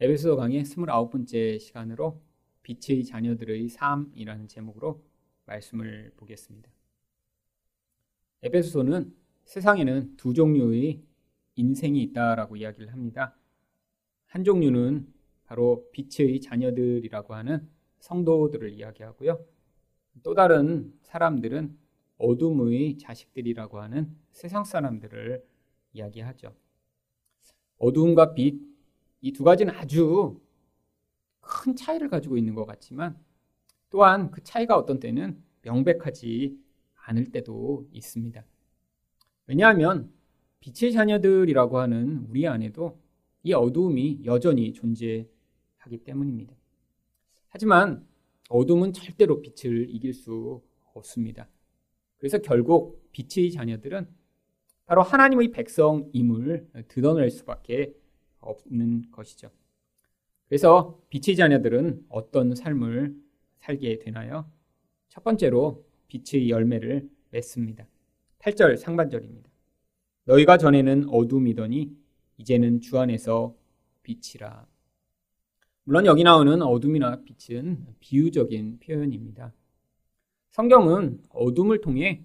에베소 강의 29번째 시간으로 빛의 자녀들의 삶이라는 제목으로 말씀을 보겠습니다. 에베소서는 세상에는 두 종류의 인생이 있다라고 이야기를 합니다. 한 종류는 바로 빛의 자녀들이라고 하는 성도들을 이야기하고요. 또 다른 사람들은 어둠의 자식들이라고 하는 세상 사람들을 이야기하죠. 어두움과 빛, 이 두 가지는 아주 큰 차이를 가지고 있는 것 같지만 또한 그 차이가 어떤 때는 명백하지 않을 때도 있습니다. 왜냐하면 빛의 자녀들이라고 하는 우리 안에도 이 어두움이 여전히 존재하기 때문입니다. 하지만 어둠은 절대로 빛을 이길 수 없습니다. 그래서 결국 빛의 자녀들은 바로 하나님의 백성임을 드러낼 수밖에 없는 것이죠. 그래서 빛의 자녀들은 어떤 삶을 살게 되나요? 첫 번째로 빛의 열매를 맺습니다. 8절 상반절입니다. 너희가 전에는 어둠이더니 이제는 주 안에서 빛이라. 물론 여기 나오는 어둠이나 빛은 비유적인 표현입니다. 성경은 어둠을 통해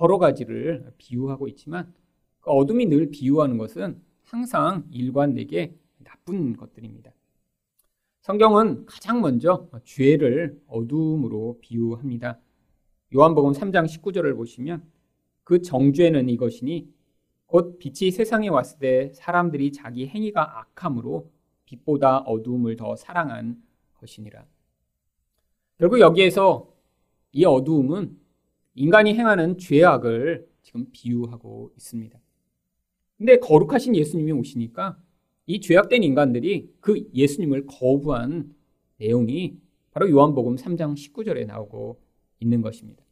여러 가지를 비유하고 있지만 그 어둠이 늘 비유하는 것은 항상 일관되게 나쁜 것들입니다. 성경은 가장 먼저 죄를 어둠으로 비유합니다. 요한복음 3장 19절을 보시면 그 정죄는 이것이니 곧 빛이 세상에 왔을 때 사람들이 자기 행위가 악함으로 빛보다 어두움을 더 사랑한 것이니라. 결국 여기에서 이 어두움은 인간이 행하는 죄악을 지금 비유하고 있습니다. 근데 거룩하신 예수님이 오시니까 이 죄악된 인간들이 그 예수님을 거부한 내용이 바로 요한복음 3장 19절에 나오고 있는 것입니다.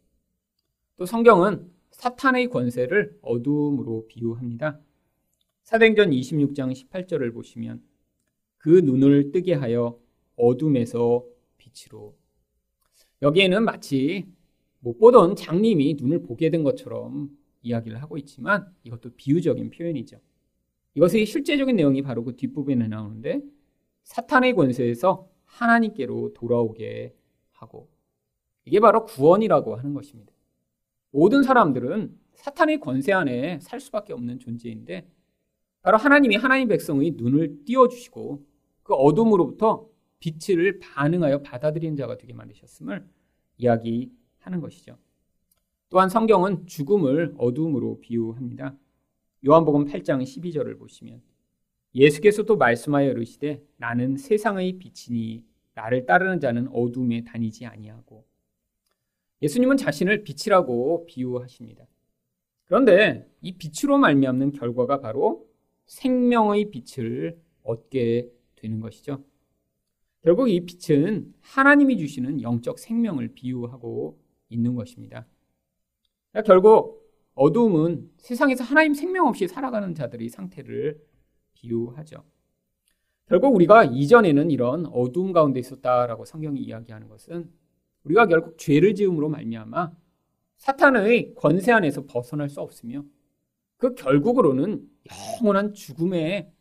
또 성경은 사탄의 권세를 어둠으로 비유합니다. 사도행전 26장 18절을 보시면 그 눈을 뜨게 하여 어둠에서 빛으로 여기에는 마치 못 보던 장님이 눈을 보게 된 것처럼 이야기를 하고 있지만 이것도 비유적인 표현이죠. 이것의 실제적인 내용이 바로 그 뒷부분에 나오는데 사탄의 권세에서 하나님께로 돌아오게 하고 이게 바로 구원이라고 하는 것입니다. 모든 사람들은 사탄의 권세 안에 살 수밖에 없는 존재인데 바로 하나님이 하나님 백성의 눈을 띄워주시고 그 어둠으로부터 빛을 반응하여 받아들이는 자가 되게 만드셨음을 이야기하는 것이죠. 또한 성경은 죽음을 어둠으로 비유합니다. 요한복음 8장 12절을 보시면 예수께서도 말씀하여 이르시되 나는 세상의 빛이니 나를 따르는 자는 어둠에 다니지 아니하고 예수님은 자신을 빛이라고 비유하십니다. 그런데 이 빛으로 말미암는 결과가 바로 생명의 빛을 얻게 되는 것이죠. 결국 이 빛은 하나님이 주시는 영적 생명을 비유하고 있는 것입니다. 결국 어두움은 세상에서 하나님 생명 없이 살아가는 자들의 상태를 비유하죠. 결국 우리가 이전에는 이런 어두움 가운데 있었다라고 성경이 이야기하는 것은 우리가 결국 죄를 지음으로 말미암아 사탄의 권세 안에서 벗어날 수 없으며 그 결국으로는 영원한 죽음에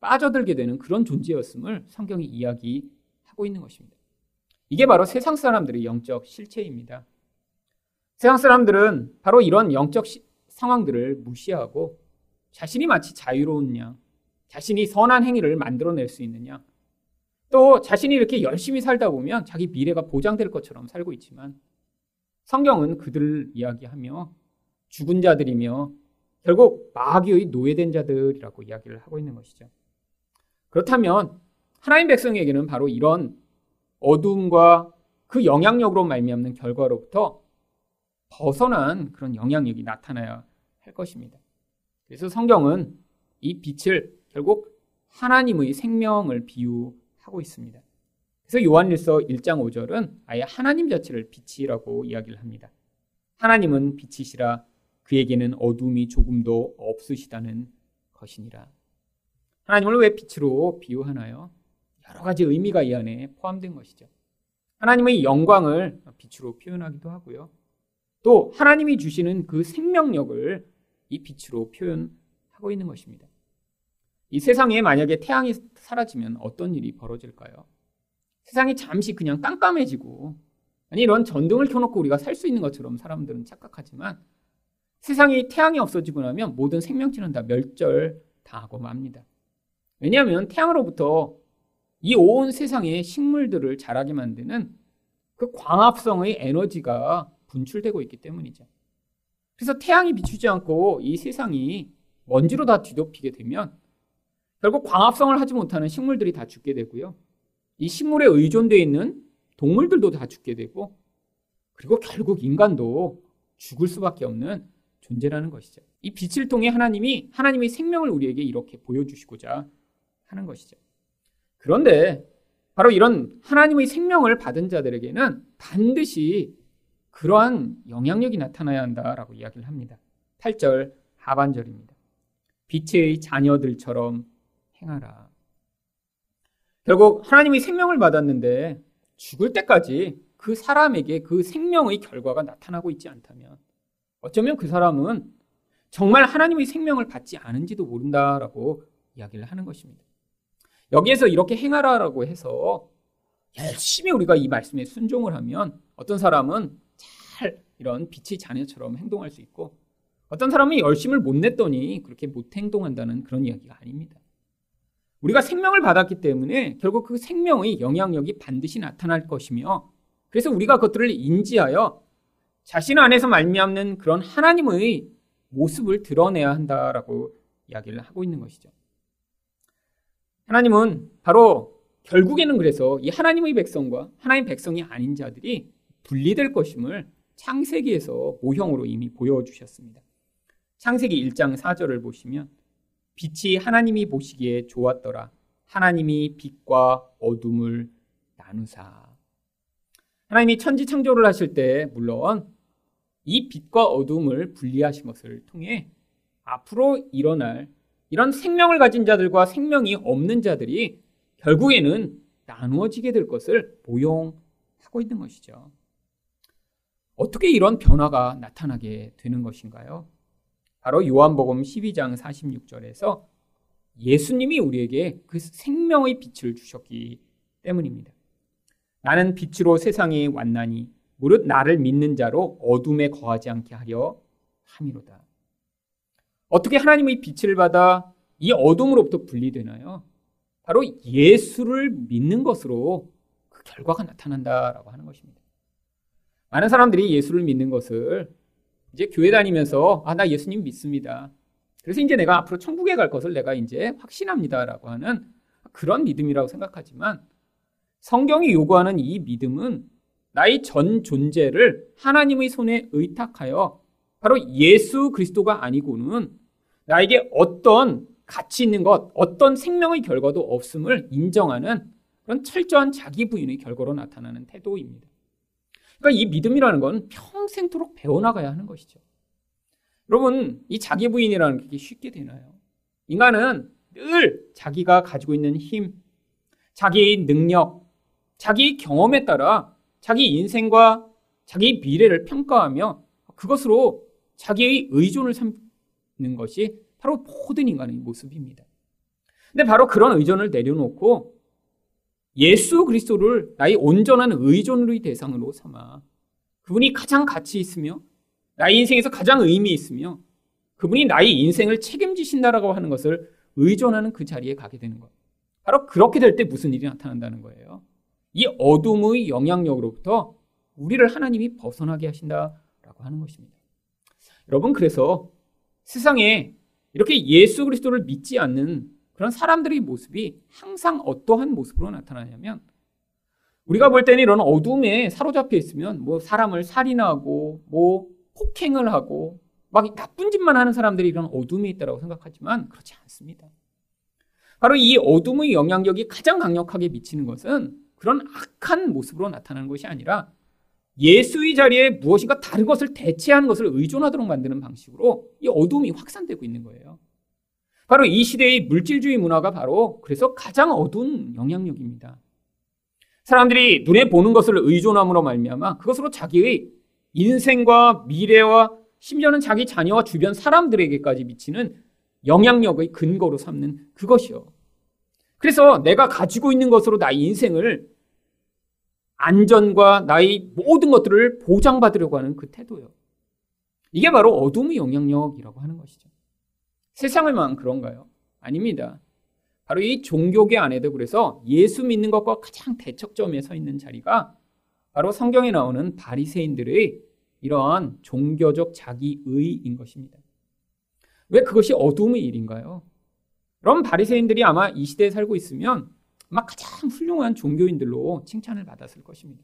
빠져들게 되는 그런 존재였음을 성경이 이야기하고 있는 것입니다. 이게 바로 세상 사람들의 영적 실체입니다. 세상 사람들은 바로 이런 영적 시, 상황들을 무시하고 자신이 마치 자유로운 양, 자신이 선한 행위를 만들어낼 수 양, 또 자신이 이렇게 열심히 살다 보면 자기 미래가 보장될 것처럼 살고 있지만 성경은 그들을 이야기하며 죽은 자들이며 결국 마귀의 노예된 자들이라고 이야기를 하고 있는 것이죠. 그렇다면 하나님 백성에게는 바로 이런 어둠과 그 영향력으로 말미암는 결과로부터 벗어난 그런 영향력이 나타나야 할 것입니다. 그래서 성경은 이 빛을 결국 하나님의 생명을 비유하고 있습니다. 그래서 요한일서 1장 5절은 아예 하나님 자체를 빛이라고 이야기를 합니다. 하나님은 빛이시라 그에게는 어둠이 조금도 없으시다는 것이니라. 하나님을 왜 빛으로 비유하나요? 여러 가지 의미가 이 안에 포함된 것이죠. 하나님의 영광을 빛으로 표현하기도 하고요. 또 하나님이 주시는 그 생명력을 이 빛으로 표현하고 있는 것입니다. 이 세상에 만약에 태양이 사라지면 어떤 일이 벌어질까요? 세상이 잠시 그냥 깜깜해지고 아니 이런 전등을 켜놓고 우리가 살 수 있는 것처럼 사람들은 착각하지만 세상이 태양이 없어지고 나면 모든 생명체는 다 멸절당하고 맙니다. 왜냐하면 태양으로부터 이 온 세상의 식물들을 자라게 만드는 그 광합성의 에너지가 분출되고 있기 때문이죠. 그래서 태양이 비추지 않고 이 세상이 먼지로 다 뒤덮이게 되면 결국 광합성을 하지 못하는 식물들이 다 죽게 되고요. 이 식물에 의존되어 있는 동물들도 다 죽게 되고 그리고 결국 인간도 죽을 수밖에 없는 존재라는 것이죠. 이 빛을 통해 하나님이 하나님의 생명을 우리에게 이렇게 보여주시고자 하는 것이죠. 그런데 바로 이런 하나님의 생명을 받은 자들에게는 반드시 그러한 영향력이 나타나야 한다라고 이야기를 합니다. 8절 하반절입니다. 빛의 자녀들처럼 행하라. 결국 하나님의 생명을 받았는데 죽을 때까지 그 사람에게 그 생명의 결과가 나타나고 있지 않다면 어쩌면 그 사람은 정말 하나님의 생명을 받지 않은지도 모른다라고 이야기를 하는 것입니다. 여기에서 이렇게 행하라라고 해서 열심히 우리가 이 말씀에 순종을 하면 어떤 사람은 잘 이런 빛의 자녀처럼 행동할 수 있고 어떤 사람은 열심을 못 냈더니 그렇게 못 행동한다는 그런 이야기가 아닙니다. 우리가 생명을 받았기 때문에 결국 그 생명의 영향력이 반드시 나타날 것이며 그래서 우리가 그것들을 인지하여 자신 안에서 말미암는 그런 하나님의 모습을 드러내야 한다라고 이야기를 하고 있는 것이죠. 하나님은 바로 결국에는 그래서 이 하나님의 백성과 하나님 백성이 아닌 자들이 분리될 것임을 창세기에서 모형으로 이미 보여주셨습니다. 창세기 1장 4절을 보시면 빛이 하나님이 보시기에 좋았더라. 하나님이 빛과 어둠을 나누사. 하나님이 천지 창조를 하실 때 물론 이 빛과 어둠을 분리하신 것을 통해 앞으로 일어날 이런 생명을 가진 자들과 생명이 없는 자들이 결국에는 나누어지게 될 것을 모용하고 있는 것이죠. 어떻게 이런 변화가 나타나게 되는 것인가요? 바로 요한복음 12장 46절에서 예수님이 우리에게 그 생명의 빛을 주셨기 때문입니다. 나는 빛으로 세상에 왔나니 무릇 나를 믿는 자로 어둠에 거하지 않게 하려 함이로다. 어떻게 하나님의 빛을 받아 이 어둠으로부터 분리되나요? 바로 예수를 믿는 것으로 그 결과가 나타난다라고 하는 것입니다. 많은 사람들이 예수를 믿는 것을 이제 교회 다니면서 아, 나 예수님 믿습니다. 그래서 이제 내가 앞으로 천국에 갈 것을 내가 이제 확신합니다라고 하는 그런 믿음이라고 생각하지만 성경이 요구하는 이 믿음은 나의 전 존재를 하나님의 손에 의탁하여 바로 예수 그리스도가 아니고는 나에게 어떤 가치 있는 것, 어떤 생명의 결과도 없음을 인정하는 그런 철저한 자기 부인의 결과로 나타나는 태도입니다. 그러니까 이 믿음이라는 건 평생토록 배워나가야 하는 것이죠. 여러분, 이 자기 부인이라는 게 쉽게 되나요? 인간은 늘 자기가 가지고 있는 힘, 자기의 능력, 자기 경험에 따라 자기 인생과 자기 미래를 평가하며 그것으로 자기의 의존을 삼는 것이 바로 모든 인간의 모습입니다. 근데 바로 그런 의존을 내려놓고 예수 그리스도를 나의 온전한 의존의 대상으로 삼아 그분이 가장 가치 있으며 나의 인생에서 가장 의미 있으며 그분이 나의 인생을 책임지신다라고 하는 것을 의존하는 그 자리에 가게 되는 것. 바로 그렇게 될 때 무슨 일이 나타난다는 거예요. 이 어둠의 영향력으로부터 우리를 하나님이 벗어나게 하신다라고 하는 것입니다. 여러분 그래서 세상에 이렇게 예수 그리스도를 믿지 않는 그런 사람들의 모습이 항상 어떠한 모습으로 나타나냐면 우리가 볼 때는 이런 어둠에 사로잡혀 있으면 뭐 사람을 살인하고 뭐 폭행을 하고 막 나쁜 짓만 하는 사람들이 이런 어둠에 있다고 생각하지만 그렇지 않습니다. 바로 이 어둠의 영향력이 가장 강력하게 미치는 것은 그런 악한 모습으로 나타나는 것이 아니라 예수의 자리에 무엇인가 다른 것을 대체하는 것을 의존하도록 만드는 방식으로 이 어둠이 확산되고 있는 거예요. 바로 이 시대의 물질주의 문화가 바로 그래서 가장 어두운 영향력입니다. 사람들이 눈에 보는 것을 의존함으로 말미암아 그것으로 자기의 인생과 미래와 심지어는 자기 자녀와 주변 사람들에게까지 미치는 영향력의 근거로 삼는 그것이요. 그래서 내가 가지고 있는 것으로 나의 인생을 안전과 나의 모든 것들을 보장받으려고 하는 그 태도요. 이게 바로 어둠의 영향력이라고 하는 것이죠. 세상을만 그런가요? 아닙니다. 바로 이 종교계 안에도 그래서 예수 믿는 것과 가장 대척점에 서 있는 자리가 바로 성경에 나오는 바리새인들의 이러한 종교적 자기의인 것입니다. 왜 그것이 어둠의 일인가요? 그럼 바리새인들이 아마 이 시대에 살고 있으면 아마 가장 훌륭한 종교인들로 칭찬을 받았을 것입니다.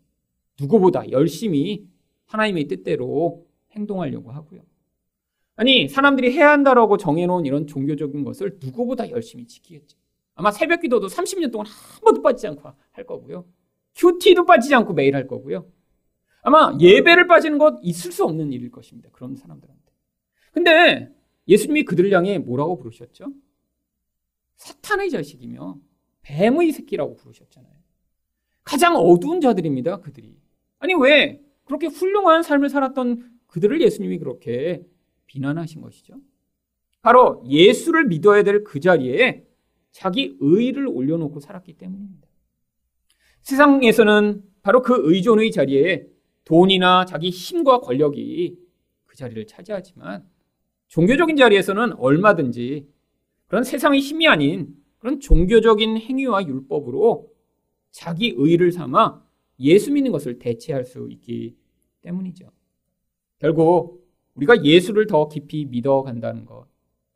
누구보다 열심히 하나님의 뜻대로 행동하려고 하고요. 아니, 사람들이 해야 한다라고 정해놓은 이런 종교적인 것을 누구보다 열심히 지키겠죠. 아마 새벽 기도도 30년 동안 한 번도 빠지지 않고 할 거고요. 큐티도 빠지지 않고 매일 할 거고요. 아마 예배를 빠지는 것 있을 수 없는 일일 것입니다. 그런 사람들한테. 근데 예수님이 그들을 향해 뭐라고 부르셨죠? 사탄의 자식이며 뱀의 새끼라고 부르셨잖아요. 가장 어두운 자들입니다, 그들이. 아니, 왜 그렇게 훌륭한 삶을 살았던 그들을 예수님이 그렇게 비난하신 것이죠? 바로 예수를 믿어야 될 그 자리에 자기 의를 올려놓고 살았기 때문입니다. 세상에서는 바로 그 의존의 자리에 돈이나 자기 힘과 권력이 그 자리를 차지하지만 종교적인 자리에서는 얼마든지 그런 세상의 힘이 아닌 그런 종교적인 행위와 율법으로 자기 의를 삼아 예수 믿는 것을 대체할 수 있기 때문이죠. 결국 우리가 예수를 더 깊이 믿어간다는 것,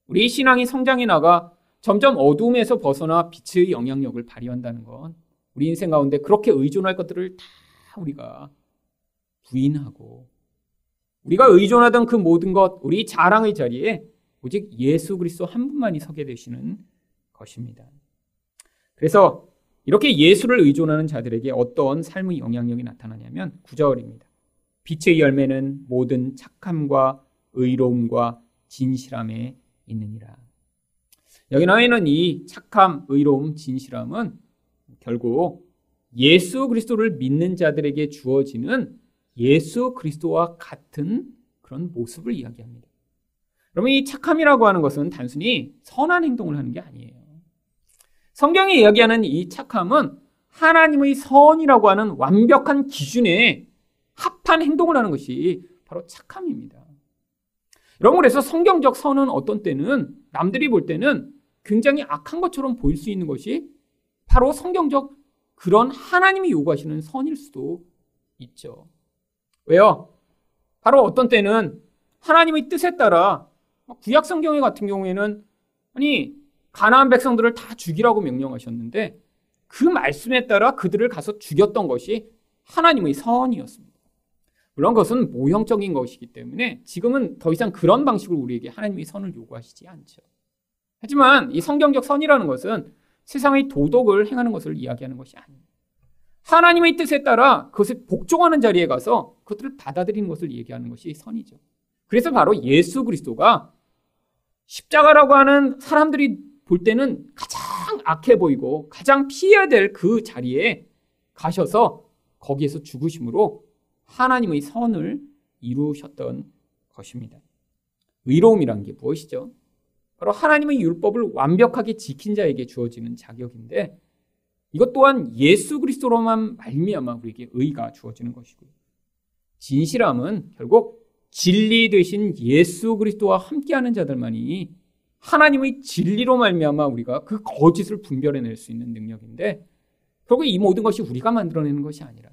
우리 신앙이 성장해 나가 점점 어둠에서 벗어나 빛의 영향력을 발휘한다는 건 우리 인생 가운데 그렇게 의존할 것들을 다 우리가 부인하고 우리가 의존하던 그 모든 것, 우리 자랑의 자리에 오직 예수 그리스도 한 분만이 서게 되시는 것입니다. 그래서 이렇게 예수를 의존하는 자들에게 어떤 삶의 영향력이 나타나냐면 구절입니다. 빛의 열매는 모든 착함과 의로움과 진실함에 있느니라. 여기 나와 있는 이 착함, 의로움, 진실함은 결국 예수 그리스도를 믿는 자들에게 주어지는 예수 그리스도와 같은 그런 모습을 이야기합니다. 그러면 이 착함이라고 하는 것은 단순히 선한 행동을 하는 게 아니에요. 성경이 이야기하는 이 착함은 하나님의 선이라고 하는 완벽한 기준에 합한 행동을 하는 것이 바로 착함입니다. 여러분 그래서 성경적 선은 어떤 때는 남들이 볼 때는 굉장히 악한 것처럼 보일 수 있는 것이 바로 성경적 그런 하나님이 요구하시는 선일 수도 있죠. 왜요? 바로 어떤 때는 하나님의 뜻에 따라 구약 성경 같은 경우에는 아니 가나안 백성들을 다 죽이라고 명령하셨는데 그 말씀에 따라 그들을 가서 죽였던 것이 하나님의 선이었습니다. 물론 그것은 모형적인 것이기 때문에 지금은 더 이상 그런 방식으로 우리에게 하나님의 선을 요구하시지 않죠. 하지만 이 성경적 선이라는 것은 세상의 도덕을 행하는 것을 이야기하는 것이 아닙니다. 하나님의 뜻에 따라 그것을 복종하는 자리에 가서 그것들을 받아들이는 것을 얘기하는 것이 선이죠. 그래서 바로 예수 그리스도가 십자가라고 하는 사람들이 볼 때는 가장 악해 보이고 가장 피해야 될 그 자리에 가셔서 거기에서 죽으심으로 하나님의 선을 이루셨던 것입니다. 의로움이란 게 무엇이죠? 바로 하나님의 율법을 완벽하게 지킨 자에게 주어지는 자격인데 이것 또한 예수 그리스도로만 말미암아 우리에게 의가 주어지는 것이고요. 진실함은 결국 진리 되신 예수 그리스도와 함께하는 자들만이 하나님의 진리로 말미암아 우리가 그 거짓을 분별해낼 수 있는 능력인데 결국 이 모든 것이 우리가 만들어내는 것이 아니라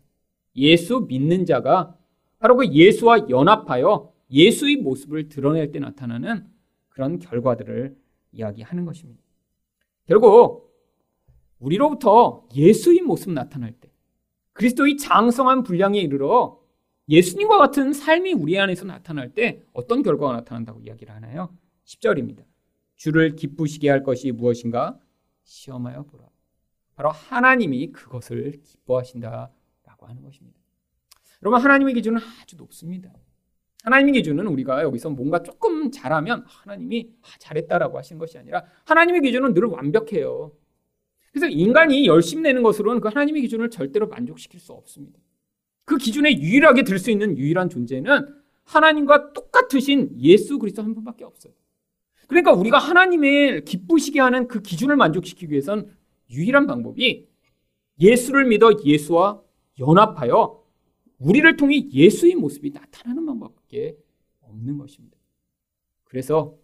예수 믿는 자가 바로 그 예수와 연합하여 예수의 모습을 드러낼 때 나타나는 그런 결과들을 이야기하는 것입니다. 결국 우리로부터 예수의 모습 나타날 때 그리스도의 장성한 분량에 이르러 예수님과 같은 삶이 우리 안에서 나타날 때 어떤 결과가 나타난다고 이야기를 하나요? 10절입니다. 주를 기쁘시게 할 것이 무엇인가? 시험하여 보라. 바로 하나님이 그것을 기뻐하신다 라고 하는 것입니다. 여러분 하나님의 기준은 아주 높습니다. 하나님의 기준은 우리가 여기서 뭔가 조금 잘하면 하나님이 아, 잘했다라고 하시는 것이 아니라 하나님의 기준은 늘 완벽해요. 그래서 인간이 열심 내는 것으로는 그 하나님의 기준을 절대로 만족시킬 수 없습니다. 그 기준에 유일하게 들 수 있는 유일한 존재는 하나님과 똑같으신 예수 그리스도 한 분밖에 없어요. 그러니까 우리가 하나님을 기쁘시게 하는 그 기준을 만족시키기 위해선 유일한 방법이 예수를 믿어 예수와 연합하여 우리를 통해 예수의 모습이 나타나는 방법밖에 없는 것입니다. 그래서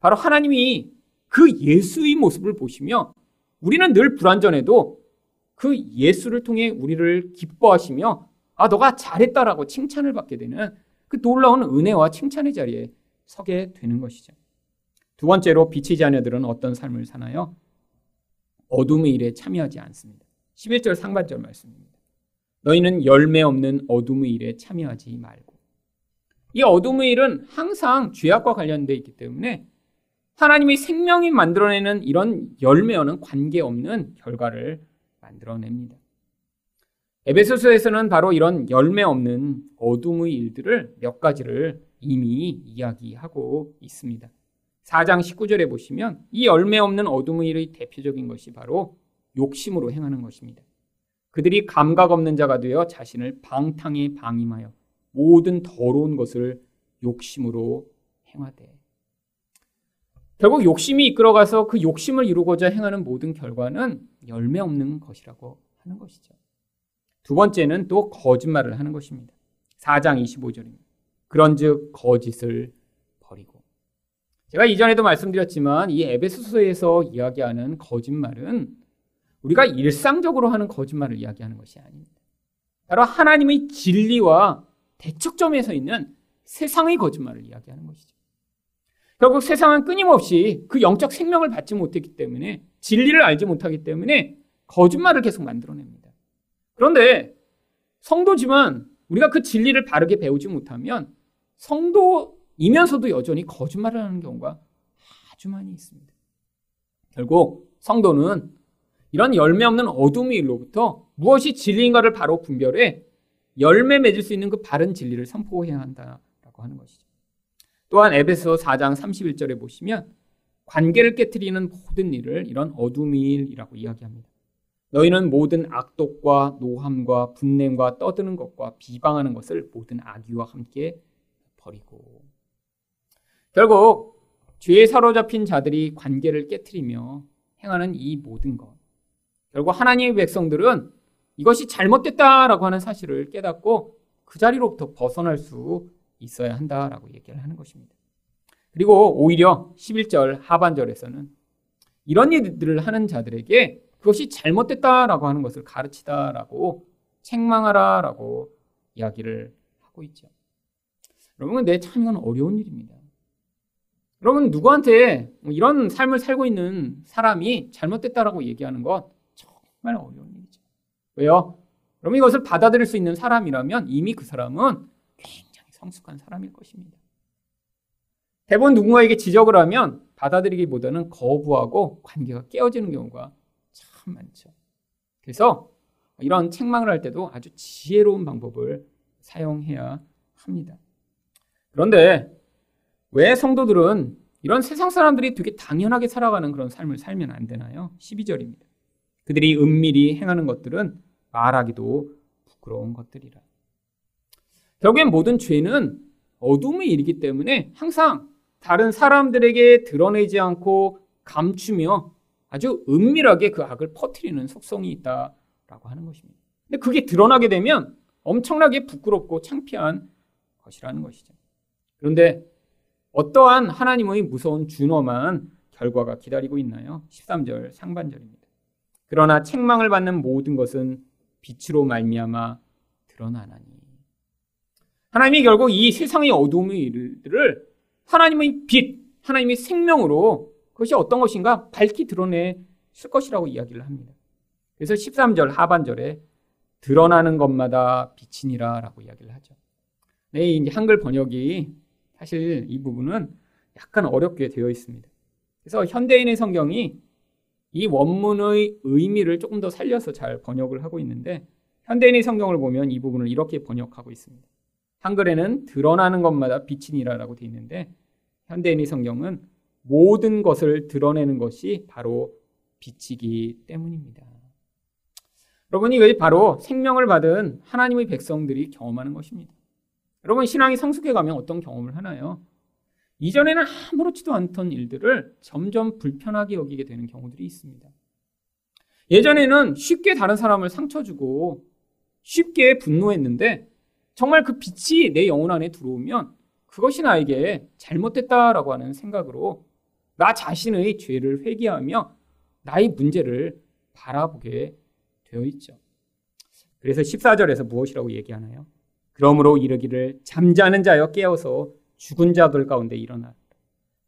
바로 하나님이 그 예수의 모습을 보시며 우리는 늘 불완전해도 그 예수를 통해 우리를 기뻐하시며 아 너가 잘했다라고 칭찬을 받게 되는 그 놀라운 은혜와 칭찬의 자리에 서게 되는 것이죠. 두 번째로 빛의 자녀들은 어떤 삶을 사나요? 어둠의 일에 참여하지 않습니다. 11절 상반절 말씀입니다. 너희는 열매 없는 어둠의 일에 참여하지 말고. 이 어둠의 일은 항상 죄악과 관련되어 있기 때문에 하나님이 생명이 만들어내는 이런 열매와는 관계없는 결과를 만들어냅니다. 에베소서에서는 바로 이런 열매 없는 어둠의 일들을 몇 가지를 이미 이야기하고 있습니다. 4장 19절에 보시면 이 열매 없는 어둠의 일의 대표적인 것이 바로 욕심으로 행하는 것입니다. 그들이 감각 없는 자가 되어 자신을 방탕에 방임하여 모든 더러운 것을 욕심으로 행하되 결국 욕심이 이끌어가서 그 욕심을 이루고자 행하는 모든 결과는 열매 없는 것이라고 하는 것이죠. 두 번째는 또 거짓말을 하는 것입니다. 4장 25절입니다. 그런즉 거짓을 버리고 제가 이전에도 말씀드렸지만 이 에베소서에서 이야기하는 거짓말은 우리가 일상적으로 하는 거짓말을 이야기하는 것이 아닙니다. 바로 하나님의 진리와 대척점에 서 있는 세상의 거짓말을 이야기하는 것이죠. 결국 세상은 끊임없이 그 영적 생명을 받지 못했기 때문에 진리를 알지 못하기 때문에 거짓말을 계속 만들어냅니다. 그런데 성도지만 우리가 그 진리를 바르게 배우지 못하면 성도이면서도 여전히 거짓말을 하는 경우가 아주 많이 있습니다. 결국 성도는 이런 열매 없는 어둠의 일로부터 무엇이 진리인가를 바로 분별해 열매 맺을 수 있는 그 바른 진리를 선포해야 한다라고 하는 것이죠. 또한 에베소 4장 31절에 보시면 관계를 깨뜨리는 모든 일을 이런 어둠의 일이라고 이야기합니다. 너희는 모든 악독과 노함과 분냄과 떠드는 것과 비방하는 것을 모든 악의와 함께 버리고 결국 죄에 사로잡힌 자들이 관계를 깨뜨리며 행하는 이 모든 것 결국 하나님의 백성들은 이것이 잘못됐다라고 하는 사실을 깨닫고 그 자리로부터 벗어날 수 있어야 한다라고 얘기를 하는 것입니다. 그리고 오히려 11절 하반절에서는 이런 일들을 하는 자들에게 그것이 잘못됐다라고 하는 것을 가르치다라고 책망하라라고 이야기를 하고 있죠. 여러분, 근데 참 이건 어려운 일입니다. 여러분, 누구한테 뭐 이런 삶을 살고 있는 사람이 잘못됐다라고 얘기하는 것 정말 어려운 일이죠. 왜요? 여러분, 이것을 받아들일 수 있는 사람이라면 이미 그 사람은 굉장히 성숙한 사람일 것입니다. 대부분 누군가에게 지적을 하면 받아들이기보다는 거부하고 관계가 깨어지는 경우가 참 많죠. 그래서 이런 책망을 할 때도 아주 지혜로운 방법을 사용해야 합니다. 그런데 왜 성도들은 이런 세상 사람들이 되게 당연하게 살아가는 그런 삶을 살면 안 되나요? 12절입니다. 그들이 은밀히 행하는 것들은 말하기도 부끄러운 것들이라. 결국엔 모든 죄는 어둠의 일이기 때문에 항상 다른 사람들에게 드러내지 않고 감추며 아주 은밀하게 그 악을 퍼뜨리는 속성이 있다라고 하는 것입니다. 근데 그게 드러나게 되면 엄청나게 부끄럽고 창피한 것이라는 것이죠. 그런데 어떠한 하나님의 무서운 준엄한 결과가 기다리고 있나요? 13절 상반절입니다. 그러나 책망을 받는 모든 것은 빛으로 말미암아 드러나나니. 하나님이 결국 이 세상의 어둠의 일들을 하나님의 빛, 하나님의 생명으로 그것이 어떤 것인가 밝히 드러냈을 것이라고 이야기를 합니다. 그래서 13절 하반절에 드러나는 것마다 빛이니라 라고 이야기를 하죠. 네, 이제 한글 번역이 사실 이 부분은 약간 어렵게 되어 있습니다. 그래서 현대인의 성경이 이 원문의 의미를 조금 더 살려서 잘 번역을 하고 있는데 현대인의 성경을 보면 이 부분을 이렇게 번역하고 있습니다. 한글에는 드러나는 것마다 빛이니라라고 되어 있는데 현대인의 성경은 모든 것을 드러내는 것이 바로 빛이기 때문입니다. 여러분, 이것이 바로 생명을 받은 하나님의 백성들이 경험하는 것입니다. 여러분, 신앙이 성숙해 가면 어떤 경험을 하나요? 이전에는 아무렇지도 않던 일들을 점점 불편하게 여기게 되는 경우들이 있습니다. 예전에는 쉽게 다른 사람을 상처 주고 쉽게 분노했는데 정말 그 빛이 내 영혼 안에 들어오면 그것이 나에게 잘못됐다라고 하는 생각으로 나 자신의 죄를 회개하며 나의 문제를 바라보게 되어 있죠. 그래서 14절에서 무엇이라고 얘기하나요? 그러므로 이르기를 잠자는 자여 깨어서 죽은 자들 가운데 일어나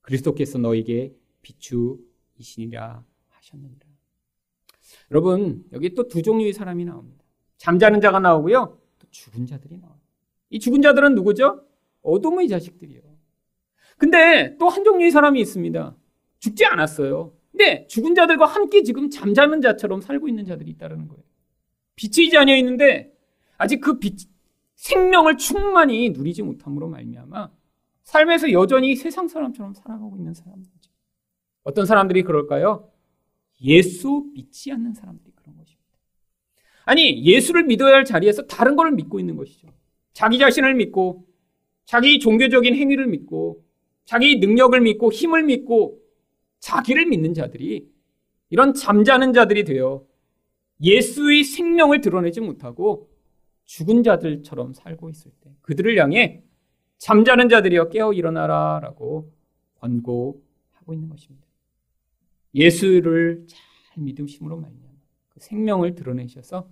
그리스도께서 너에게 비추이시니라 하셨느니라. 여러분 여기 또 두 종류의 사람이 나옵니다. 잠자는 자가 나오고요. 또 죽은 자들이 나와요. 이 죽은 자들은 누구죠? 어둠의 자식들이요. 근데 또 한 종류의 사람이 있습니다. 죽지 않았어요. 근데 죽은 자들과 함께 지금 잠자는 자처럼 살고 있는 자들이 있다는 거예요. 빛이 자녀 있는데 아직 그 빛, 생명을 충만히 누리지 못함으로 말미암아 삶에서 여전히 세상 사람처럼 살아가고 있는 사람들이죠. 어떤 사람들이 그럴까요? 예수 믿지 않는 사람들이 그런 것입니다. 아니, 예수를 믿어야 할 자리에서 다른 것을 믿고 있는 것이죠. 자기 자신을 믿고, 자기 종교적인 행위를 믿고, 자기 능력을 믿고, 힘을 믿고, 자기를 믿는 자들이 이런 잠자는 자들이 되어 예수의 생명을 드러내지 못하고 죽은 자들처럼 살고 있을 때 그들을 향해 잠자는 자들이여 깨어 일어나라라고 권고하고 있는 것입니다. 예수를 잘 믿으심으로 말미암아 그 생명을 드러내셔서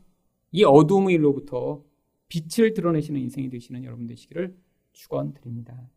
이 어두움의 일로부터 빛을 드러내시는 인생이 되시는 여러분 되시기를 축원드립니다.